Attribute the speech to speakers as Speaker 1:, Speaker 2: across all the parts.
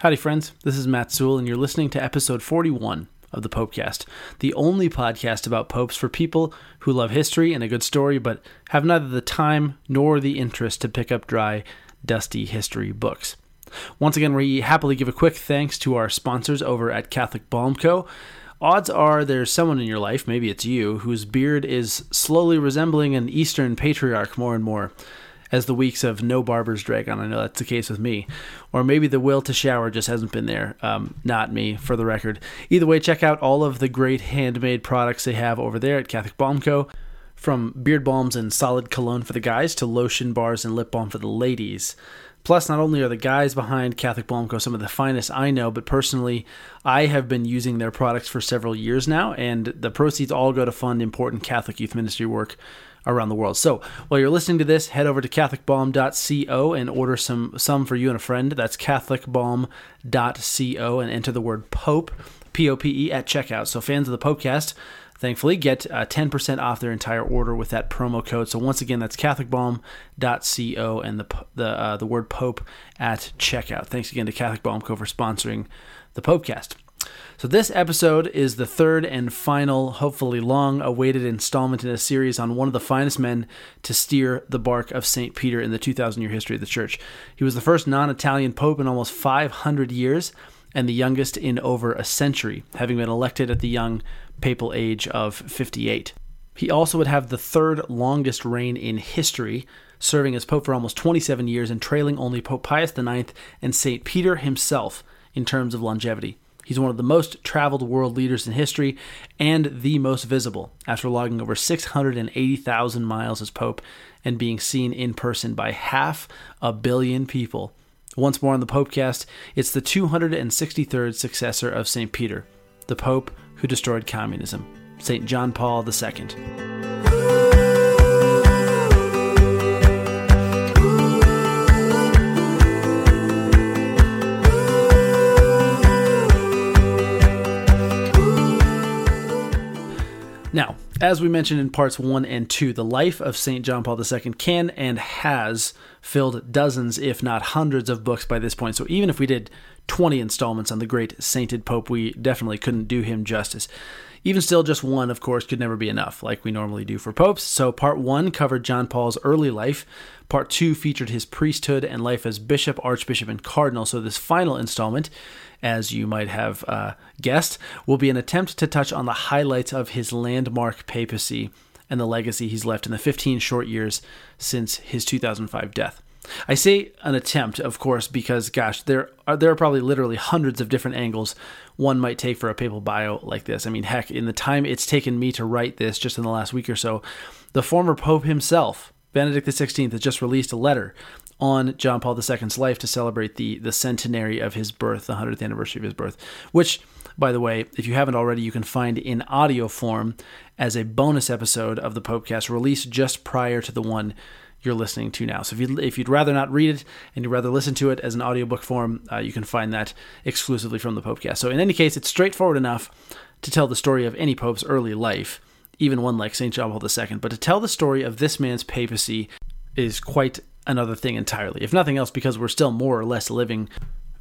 Speaker 1: Howdy, friends. This is Matt Sewell, and you're listening to episode 41 of the Popecast, the only podcast about popes for people who love history and a good story, but have neither the time nor the interest to pick up dry, dusty history books. Once again, we happily give a quick thanks to our sponsors over at Catholic Balm Co. Odds are there's someone in your life, maybe it's you, whose beard is slowly resembling an Eastern patriarch more and more as the weeks of no barbers drag on. I know that's the case with me. Or maybe the will to shower just hasn't been there. Um, not me, for the record. Either way, check out all of the great handmade products they have over there at Catholic Balm Co. From beard balms and solid cologne for the guys to lotion bars and lip balm for the ladies. Plus, not only are the guys behind Catholic Balm Co. some of the finest I know, but personally, I have been using their products for several years now, and the proceeds all go to fund important Catholic youth ministry work around the world. So while you're listening to this, head over to CatholicBalm.co and order some some for you and a friend. That's CatholicBalm.co and enter the word Pope, P O P E, at checkout. So fans of the Popecast, thankfully, get uh, 10% off their entire order with that promo code. So once again, that's CatholicBalm.co and the the uh, the word Pope at checkout. Thanks again to Catholic Balm Co for sponsoring the Popecast. So, this episode is the third and final, hopefully long awaited installment in a series on one of the finest men to steer the bark of St. Peter in the 2,000 year history of the church. He was the first non Italian pope in almost 500 years and the youngest in over a century, having been elected at the young papal age of 58. He also would have the third longest reign in history, serving as pope for almost 27 years and trailing only Pope Pius IX and St. Peter himself in terms of longevity. He's one of the most traveled world leaders in history and the most visible after logging over 680,000 miles as Pope and being seen in person by half a billion people. Once more on the Popecast, it's the 263rd successor of St. Peter, the Pope who destroyed communism, St. John Paul II. As we mentioned in parts one and two, the life of St. John Paul II can and has filled dozens, if not hundreds, of books by this point. So even if we did 20 installments on the great sainted Pope, we definitely couldn't do him justice. Even still, just one, of course, could never be enough, like we normally do for popes. So, part one covered John Paul's early life. Part two featured his priesthood and life as bishop, archbishop, and cardinal. So, this final installment as you might have uh, guessed, will be an attempt to touch on the highlights of his landmark papacy and the legacy he's left in the 15 short years since his 2005 death. I say an attempt, of course, because gosh, there are there are probably literally hundreds of different angles one might take for a papal bio like this. I mean, heck, in the time it's taken me to write this, just in the last week or so, the former pope himself, Benedict XVI, has just released a letter on John Paul II's life to celebrate the the centenary of his birth, the 100th anniversary of his birth, which by the way, if you haven't already, you can find in audio form as a bonus episode of the Popecast released just prior to the one you're listening to now. So if you'd, if you'd rather not read it and you'd rather listen to it as an audiobook form, uh, you can find that exclusively from the Popecast. So in any case, it's straightforward enough to tell the story of any pope's early life, even one like St. John Paul II. But to tell the story of this man's papacy is quite another thing entirely. If nothing else, because we're still more or less living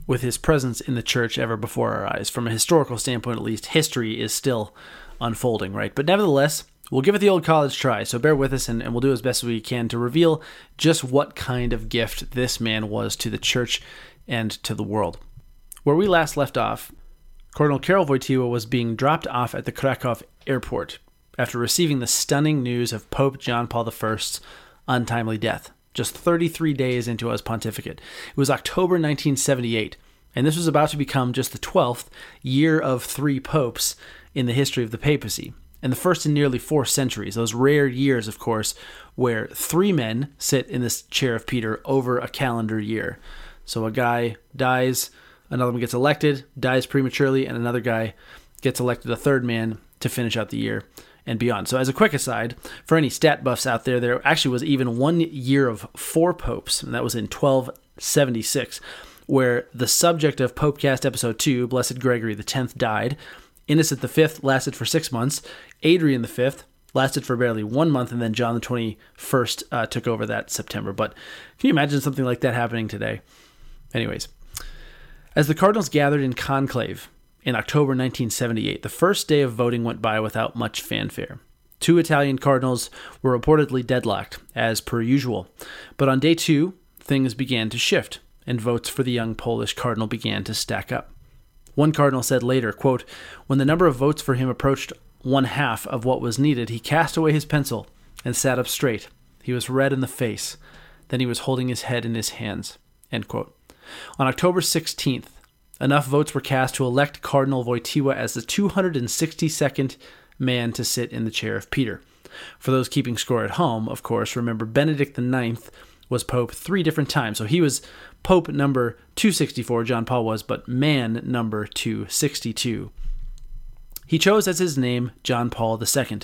Speaker 1: with his presence in the church ever before our eyes. From a historical standpoint, at least, history is still unfolding, right? But nevertheless, we'll give it the old college try. So bear with us and, and we'll do as best as we can to reveal just what kind of gift this man was to the church and to the world. Where we last left off, Cardinal Karol Wojtyła was being dropped off at the Krakow airport after receiving the stunning news of Pope John Paul I's untimely death just 33 days into his pontificate. It was October 1978, and this was about to become just the 12th year of three popes in the history of the papacy, and the first in nearly four centuries. Those rare years, of course, where three men sit in this chair of Peter over a calendar year. So a guy dies, another one gets elected, dies prematurely, and another guy gets elected a third man to finish out the year and beyond. So, as a quick aside, for any stat buffs out there, there actually was even one year of four popes, and that was in 1276, where the subject of Popecast episode 2, Blessed Gregory X, died. Innocent V lasted for six months. Adrian V lasted for barely one month, and then John the 21st uh, took over that September. But can you imagine something like that happening today? Anyways, As the Cardinals gathered in conclave in October 1978, the first day of voting went by without much fanfare. Two Italian cardinals were reportedly deadlocked, as per usual. But on day two, things began to shift, and votes for the young Polish cardinal began to stack up. One cardinal said later, quote, When the number of votes for him approached one half of what was needed, he cast away his pencil and sat up straight. He was red in the face. Then he was holding his head in his hands. On October 16th, enough votes were cast to elect Cardinal Wojtyła as the 262nd man to sit in the chair of Peter. For those keeping score at home, of course, remember Benedict IX was Pope three different times. So he was Pope number 264, John Paul was, but man number 262. He chose as his name John Paul II,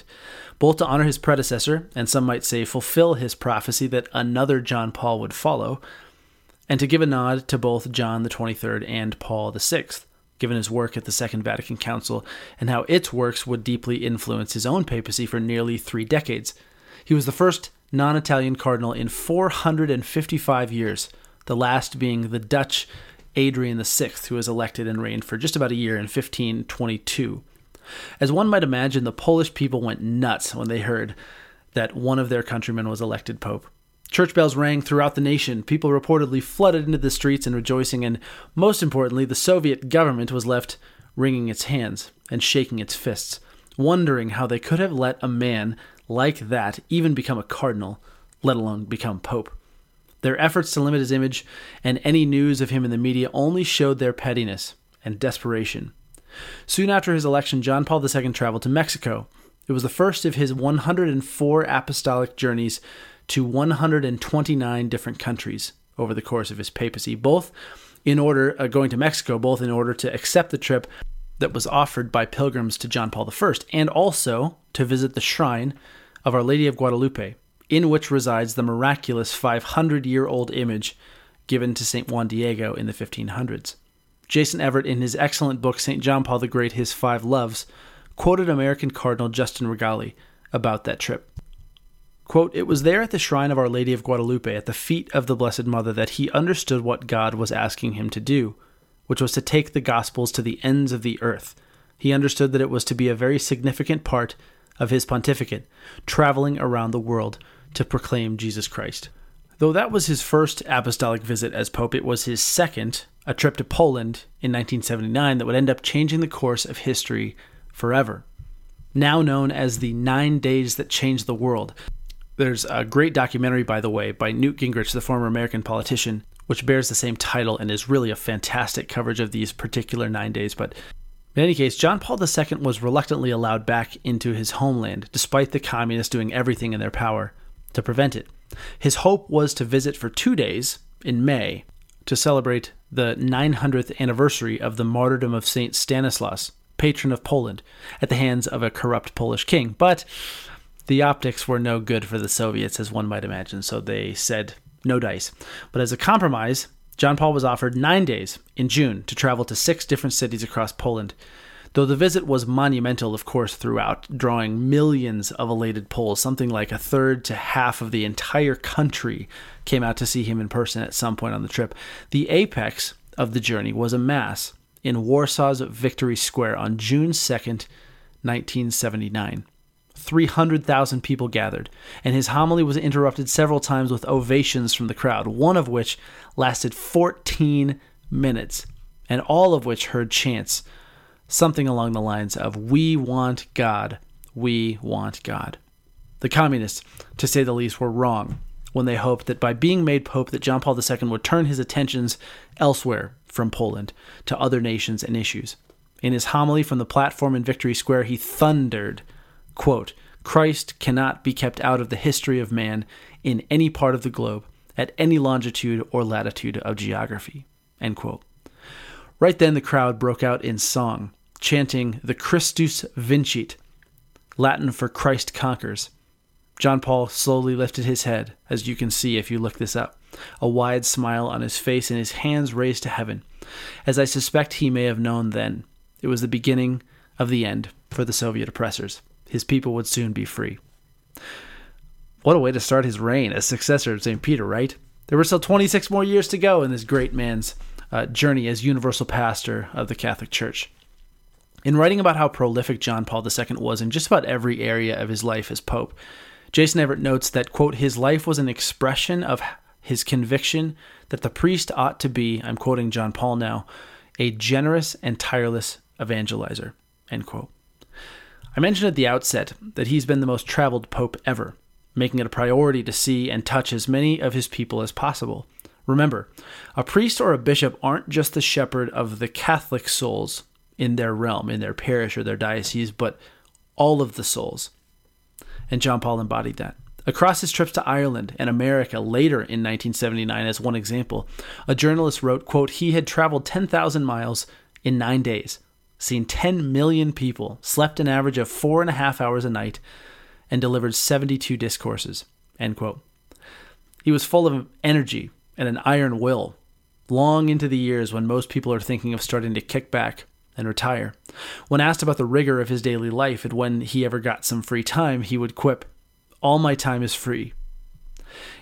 Speaker 1: both to honor his predecessor, and some might say fulfill his prophecy that another John Paul would follow, and to give a nod to both John 23rd and Paul VI given his work at the Second Vatican Council and how its works would deeply influence his own papacy for nearly three decades. He was the first non Italian cardinal in 455 years, the last being the Dutch Adrian VI, who was elected and reigned for just about a year in 1522. As one might imagine, the Polish people went nuts when they heard that one of their countrymen was elected pope. Church bells rang throughout the nation. People reportedly flooded into the streets and rejoicing, and most importantly, the Soviet government was left wringing its hands and shaking its fists, wondering how they could have let a man like that even become a cardinal, let alone become pope. Their efforts to limit his image and any news of him in the media only showed their pettiness and desperation. Soon after his election, John Paul II traveled to Mexico. It was the first of his 104 apostolic journeys to 129 different countries over the course of his papacy, both in order, uh, going to Mexico, both in order to accept the trip that was offered by pilgrims to John Paul I, and also to visit the shrine of Our Lady of Guadalupe, in which resides the miraculous 500 year old image given to St. Juan Diego in the 1500s. Jason Evert, in his excellent book, St. John Paul the Great His Five Loves, quoted American Cardinal Justin Rigali about that trip. Quote, It was there at the shrine of Our Lady of Guadalupe, at the feet of the Blessed Mother, that he understood what God was asking him to do, which was to take the Gospels to the ends of the earth. He understood that it was to be a very significant part of his pontificate, traveling around the world to proclaim Jesus Christ. Though that was his first apostolic visit as Pope, it was his second, a trip to Poland in 1979, that would end up changing the course of history forever. Now known as the Nine Days That Changed the World, there's a great documentary, by the way, by Newt Gingrich, the former American politician, which bears the same title and is really a fantastic coverage of these particular nine days. But in any case, John Paul II was reluctantly allowed back into his homeland, despite the communists doing everything in their power to prevent it. His hope was to visit for two days in May to celebrate the 900th anniversary of the martyrdom of St. Stanislaus, patron of Poland, at the hands of a corrupt Polish king. But the optics were no good for the Soviets, as one might imagine, so they said no dice. But as a compromise, John Paul was offered nine days in June to travel to six different cities across Poland. Though the visit was monumental, of course, throughout, drawing millions of elated Poles, something like a third to half of the entire country came out to see him in person at some point on the trip. The apex of the journey was a mass in Warsaw's Victory Square on June 2nd, 1979. 300,000 people gathered, and his homily was interrupted several times with ovations from the crowd, one of which lasted 14 minutes, and all of which heard chants something along the lines of, We want God, we want God. The communists, to say the least, were wrong when they hoped that by being made pope that John Paul II would turn his attentions elsewhere from Poland to other nations and issues. In his homily from the platform in Victory Square, he thundered Quote, Christ cannot be kept out of the history of man in any part of the globe, at any longitude or latitude of geography. End quote. Right then, the crowd broke out in song, chanting the Christus vincit, Latin for Christ conquers. John Paul slowly lifted his head, as you can see if you look this up, a wide smile on his face and his hands raised to heaven, as I suspect he may have known then. It was the beginning of the end for the Soviet oppressors his people would soon be free. What a way to start his reign as successor of St. Peter, right? There were still 26 more years to go in this great man's uh, journey as universal pastor of the Catholic Church. In writing about how prolific John Paul II was in just about every area of his life as Pope, Jason Evert notes that, quote, his life was an expression of his conviction that the priest ought to be, I'm quoting John Paul now, a generous and tireless evangelizer, end quote. I mentioned at the outset that he's been the most traveled pope ever, making it a priority to see and touch as many of his people as possible. Remember, a priest or a bishop aren't just the shepherd of the Catholic souls in their realm, in their parish or their diocese, but all of the souls. And John Paul embodied that. Across his trips to Ireland and America later in 1979, as one example, a journalist wrote, quote, he had traveled 10,000 miles in nine days, seen 10 million people, slept an average of four and a half hours a night, and delivered 72 discourses, end quote. He was full of energy and an iron will, long into the years when most people are thinking of starting to kick back and retire. When asked about the rigor of his daily life and when he ever got some free time, he would quip, all my time is free.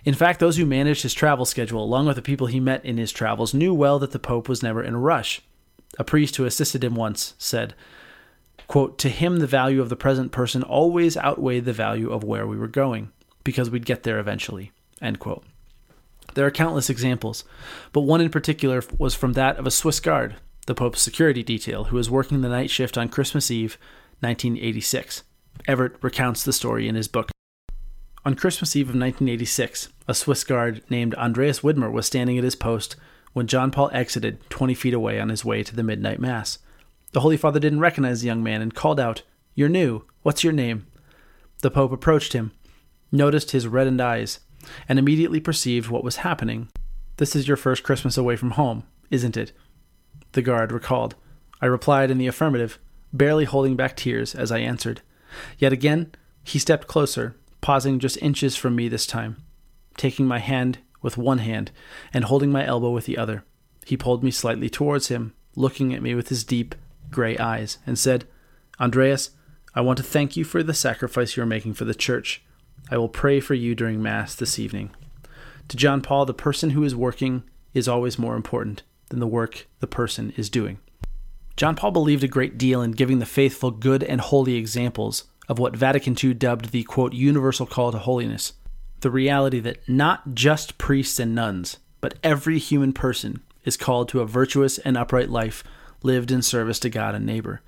Speaker 1: In fact, those who managed his travel schedule, along with the people he met in his travels, knew well that the Pope was never in a rush. A priest who assisted him once said, quote, To him, the value of the present person always outweighed the value of where we were going, because we'd get there eventually. End quote. There are countless examples, but one in particular was from that of a Swiss guard, the Pope's security detail, who was working the night shift on Christmas Eve, 1986. Evert recounts the story in his book. On Christmas Eve of 1986, a Swiss guard named Andreas Widmer was standing at his post when John Paul exited 20 feet away on his way to the midnight mass. The Holy Father didn't recognize the young man and called out, You're new. What's your name? The Pope approached him, noticed his reddened eyes, and immediately perceived what was happening. This is your first Christmas away from home, isn't it? The guard recalled. I replied in the affirmative, barely holding back tears as I answered. Yet again, he stepped closer pausing just inches from me this time, taking my hand with one hand and holding my elbow with the other. He pulled me slightly towards him, looking at me with his deep, gray eyes, and said, Andreas, I want to thank you for the sacrifice you are making for the church. I will pray for you during Mass this evening. To John Paul, the person who is working is always more important than the work the person is doing. John Paul believed a great deal in giving the faithful good and holy examples of what Vatican II dubbed the quote universal call to holiness the reality that not just priests and nuns, but every human person is called to a virtuous and upright life lived in service to God and neighbor.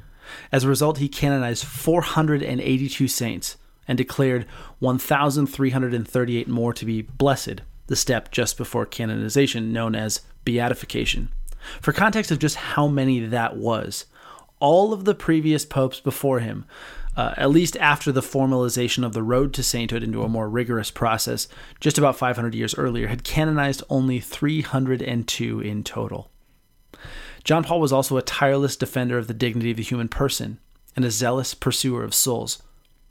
Speaker 1: As a result, he canonized 482 saints and declared 1,338 more to be blessed, the step just before canonization known as beatification. For context of just how many that was, all of the previous popes before him uh, at least after the formalization of the road to sainthood into a more rigorous process just about 500 years earlier, had canonized only 302 in total. John Paul was also a tireless defender of the dignity of the human person and a zealous pursuer of souls.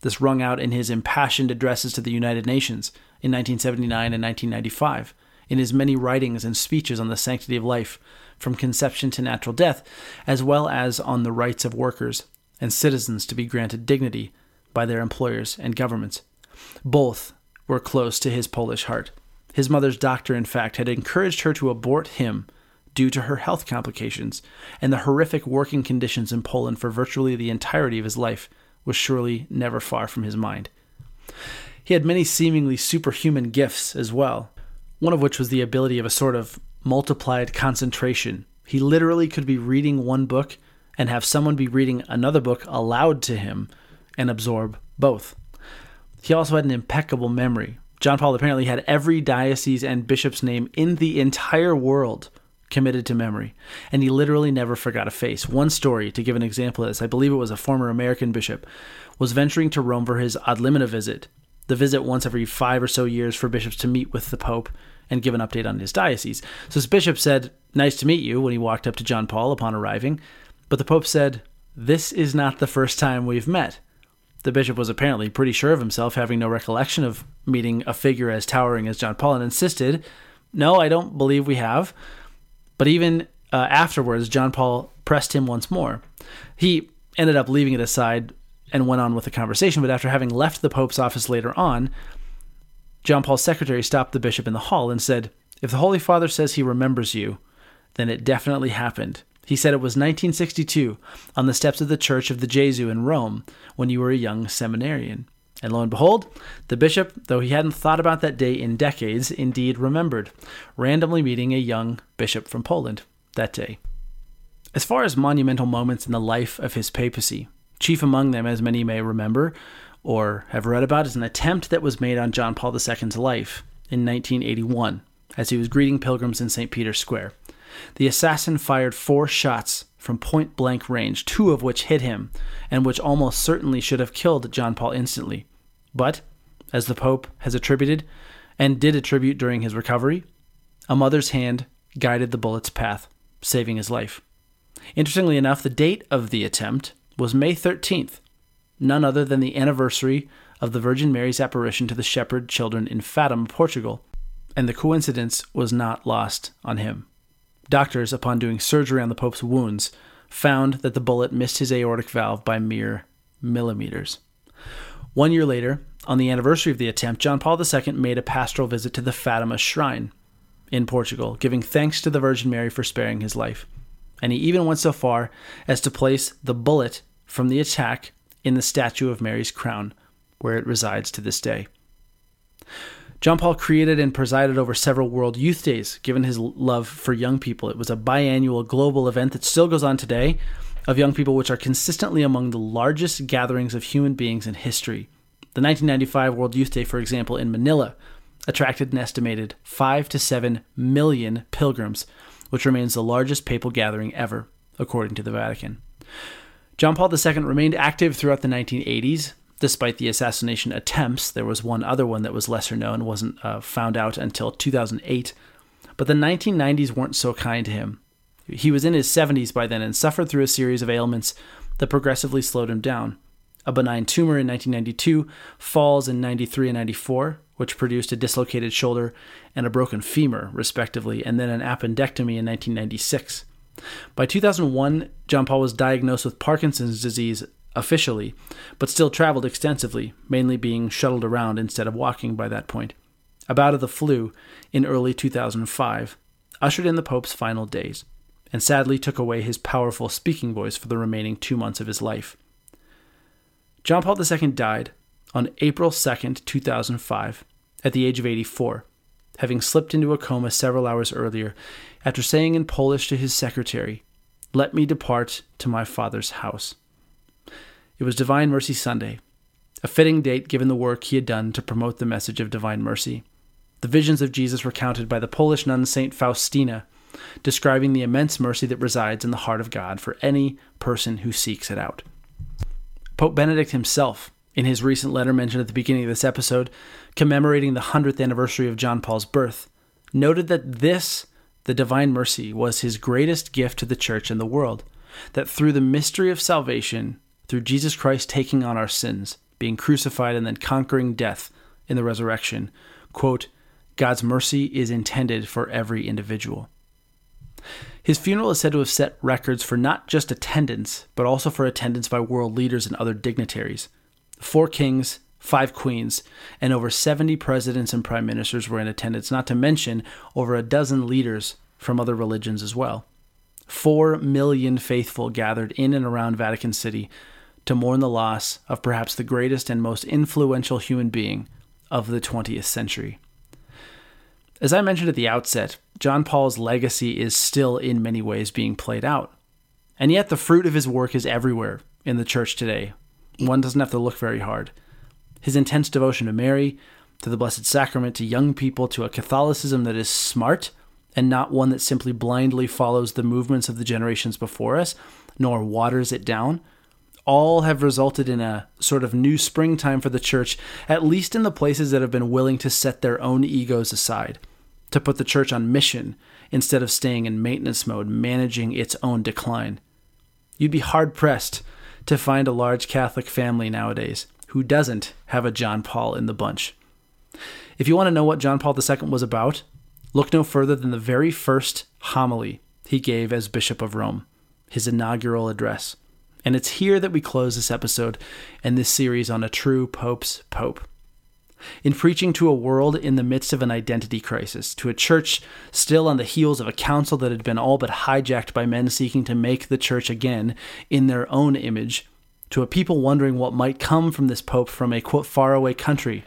Speaker 1: This rung out in his impassioned addresses to the United Nations in 1979 and 1995, in his many writings and speeches on the sanctity of life, from conception to natural death, as well as on the rights of workers and citizens to be granted dignity by their employers and governments. Both were close to his Polish heart. His mother's doctor, in fact, had encouraged her to abort him due to her health complications, and the horrific working conditions in Poland for virtually the entirety of his life was surely never far from his mind. He had many seemingly superhuman gifts as well, one of which was the ability of a sort of multiplied concentration. He literally could be reading one book and have someone be reading another book aloud to him and absorb both. He also had an impeccable memory. John Paul apparently had every diocese and bishop's name in the entire world committed to memory, and he literally never forgot a face. One story, to give an example of this, I believe it was a former American bishop, was venturing to Rome for his ad limina visit, the visit once every five or so years for bishops to meet with the Pope and give an update on his diocese. So this bishop said, Nice to meet you, when he walked up to John Paul upon arriving. But the Pope said, This is not the first time we've met. The bishop was apparently pretty sure of himself, having no recollection of meeting a figure as towering as John Paul, and insisted, No, I don't believe we have. But even uh, afterwards, John Paul pressed him once more. He ended up leaving it aside and went on with the conversation, but after having left the Pope's office later on, John Paul's secretary stopped the bishop in the hall and said, If the Holy Father says he remembers you, then it definitely happened. He said it was 1962 on the steps of the Church of the Gesù in Rome when you were a young seminarian. And lo and behold, the bishop, though he hadn't thought about that day in decades, indeed remembered, randomly meeting a young bishop from Poland that day. As far as monumental moments in the life of his papacy, chief among them, as many may remember or have read about, is an attempt that was made on John Paul II's life in 1981 as he was greeting pilgrims in St. Peter's Square. The assassin fired four shots from point blank range, two of which hit him, and which almost certainly should have killed John Paul instantly. But, as the Pope has attributed, and did attribute during his recovery, a mother's hand guided the bullet's path, saving his life. Interestingly enough, the date of the attempt was May 13th, none other than the anniversary of the Virgin Mary's apparition to the shepherd children in Fatima, Portugal, and the coincidence was not lost on him. Doctors, upon doing surgery on the Pope's wounds, found that the bullet missed his aortic valve by mere millimeters. One year later, on the anniversary of the attempt, John Paul II made a pastoral visit to the Fatima Shrine in Portugal, giving thanks to the Virgin Mary for sparing his life. And he even went so far as to place the bullet from the attack in the statue of Mary's crown, where it resides to this day. John Paul created and presided over several World Youth Days, given his love for young people. It was a biannual global event that still goes on today of young people, which are consistently among the largest gatherings of human beings in history. The 1995 World Youth Day, for example, in Manila, attracted an estimated 5 to 7 million pilgrims, which remains the largest papal gathering ever, according to the Vatican. John Paul II remained active throughout the 1980s, despite the assassination attempts. There was one other one that was lesser known, wasn't uh, found out until 2008. But the 1990s weren't so kind to him. He was in his 70s by then and suffered through a series of ailments that progressively slowed him down. A benign tumor in 1992, falls in 93 and 94, which produced a dislocated shoulder and a broken femur, respectively, and then an appendectomy in 1996. By 2001, John Paul was diagnosed with Parkinson's disease officially, but still traveled extensively, mainly being shuttled around instead of walking by that point. A bout of the flu in early 2005 ushered in the Pope's final days, and sadly took away his powerful speaking voice for the remaining two months of his life. John Paul II died on April 2, 2005, at the age of 84, having slipped into a coma several hours earlier after saying in Polish to his secretary, Let me depart to my Father's house. It was Divine Mercy Sunday, a fitting date given the work he had done to promote the message of divine mercy. The visions of Jesus recounted by the Polish nun Saint Faustina, describing the immense mercy that resides in the heart of God for any person who seeks it out. Pope Benedict himself, in his recent letter mentioned at the beginning of this episode, commemorating the 100th anniversary of John Paul's birth, noted that this, the divine mercy, was his greatest gift to the church and the world, that through the mystery of salvation, through Jesus Christ taking on our sins, being crucified, and then conquering death in the resurrection. Quote, God's mercy is intended for every individual. His funeral is said to have set records for not just attendance, but also for attendance by world leaders and other dignitaries. Four kings, five queens, and over 70 presidents and prime ministers were in attendance, not to mention over a dozen leaders from other religions as well. Four million faithful gathered in and around Vatican City to mourn the loss of perhaps the greatest and most influential human being of the 20th century. As I mentioned at the outset, John Paul's legacy is still in many ways being played out. And yet, the fruit of his work is everywhere in the church today. One doesn't have to look very hard. His intense devotion to Mary, to the Blessed Sacrament, to young people, to a Catholicism that is smart and not one that simply blindly follows the movements of the generations before us, nor waters it down, all have resulted in a sort of new springtime for the church, at least in the places that have been willing to set their own egos aside, to put the church on mission instead of staying in maintenance mode, managing its own decline. You'd be hard pressed to find a large Catholic family nowadays who doesn't have a John Paul in the bunch. If you want to know what John Paul II was about, look no further than the very first homily he gave as Bishop of Rome, his inaugural address. And it's here that we close this episode and this series on a true Pope's Pope. In preaching to a world in the midst of an identity crisis, to a church still on the heels of a council that had been all but hijacked by men seeking to make the church again in their own image, to a people wondering what might come from this pope from a quote faraway country,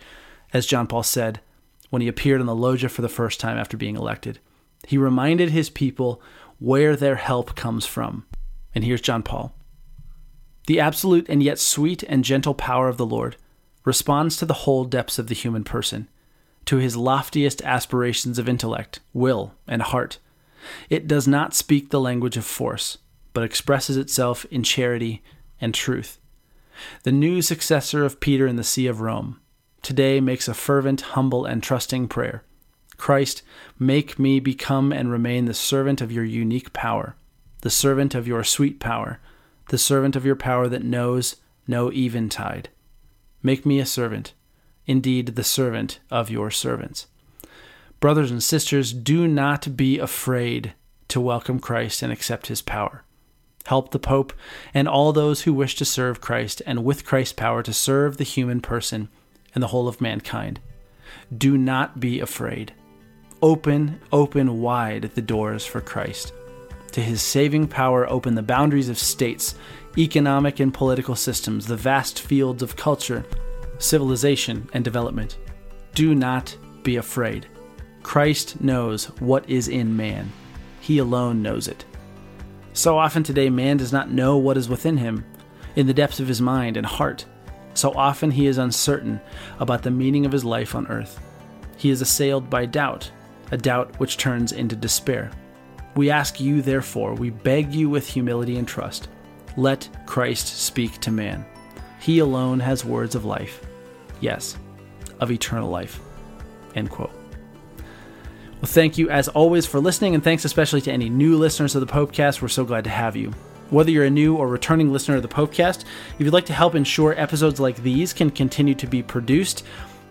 Speaker 1: as John Paul said when he appeared on the loggia for the first time after being elected. He reminded his people where their help comes from. And here's John Paul. The absolute and yet sweet and gentle power of the Lord responds to the whole depths of the human person, to his loftiest aspirations of intellect, will, and heart. It does not speak the language of force, but expresses itself in charity and truth. The new successor of Peter in the See of Rome today makes a fervent, humble, and trusting prayer Christ, make me become and remain the servant of your unique power, the servant of your sweet power, the servant of your power that knows no eventide. Make me a servant, indeed, the servant of your servants. Brothers and sisters, do not be afraid to welcome Christ and accept his power. Help the Pope and all those who wish to serve Christ and with Christ's power to serve the human person and the whole of mankind. Do not be afraid. Open, open wide the doors for Christ. To his saving power, open the boundaries of states, economic and political systems, the vast fields of culture, civilization, and development. Do not be afraid. Christ knows what is in man, he alone knows it. So often today, man does not know what is within him, in the depths of his mind and heart. So often he is uncertain about the meaning of his life on earth. He is assailed by doubt, a doubt which turns into despair. We ask you, therefore, we beg you with humility and trust, let Christ speak to man. He alone has words of life. Yes, of eternal life. End quote. Well, thank you as always for listening, and thanks especially to any new listeners of the Popecast. We're so glad to have you. Whether you're a new or returning listener of the Popecast, if you'd like to help ensure episodes like these can continue to be produced,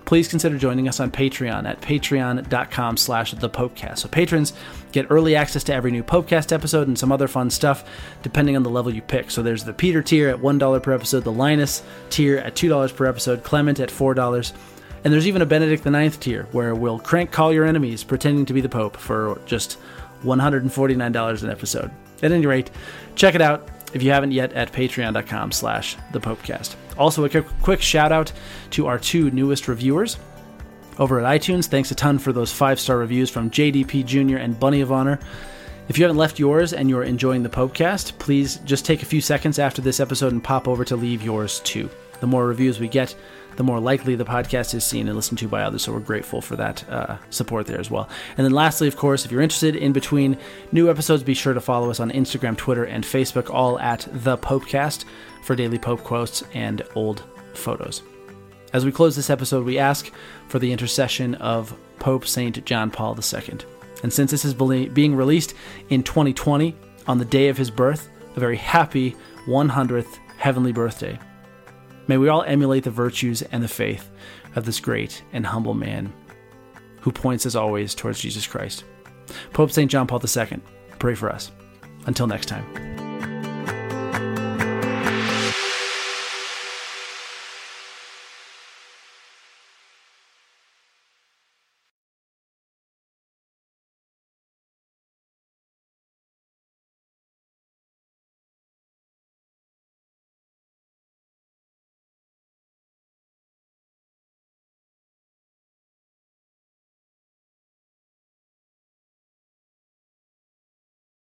Speaker 1: please consider joining us on Patreon at patreon.com slash the Popecast. So patrons get early access to every new Popecast episode and some other fun stuff, depending on the level you pick. So there's the Peter tier at $1 per episode, the Linus tier at $2 per episode, Clement at $4, and there's even a Benedict IX tier, where we'll crank call your enemies pretending to be the Pope for just $149 an episode. At any rate, check it out if you haven't yet at patreon.com slash the popecast also a quick shout out to our two newest reviewers over at itunes thanks a ton for those five star reviews from jdp jr and bunny of honor if you haven't left yours and you're enjoying the podcast, please just take a few seconds after this episode and pop over to leave yours too the more reviews we get the more likely the podcast is seen and listened to by others. So we're grateful for that uh, support there as well. And then lastly, of course, if you're interested in between new episodes, be sure to follow us on Instagram, Twitter, and Facebook, all at the Popecast for daily Pope quotes and old photos. As we close this episode, we ask for the intercession of Pope St. John Paul II. And since this is being released in 2020, on the day of his birth, a very happy 100th heavenly birthday. May we all emulate the virtues and the faith of this great and humble man who points as always towards Jesus Christ. Pope St. John Paul II, pray for us. Until next time.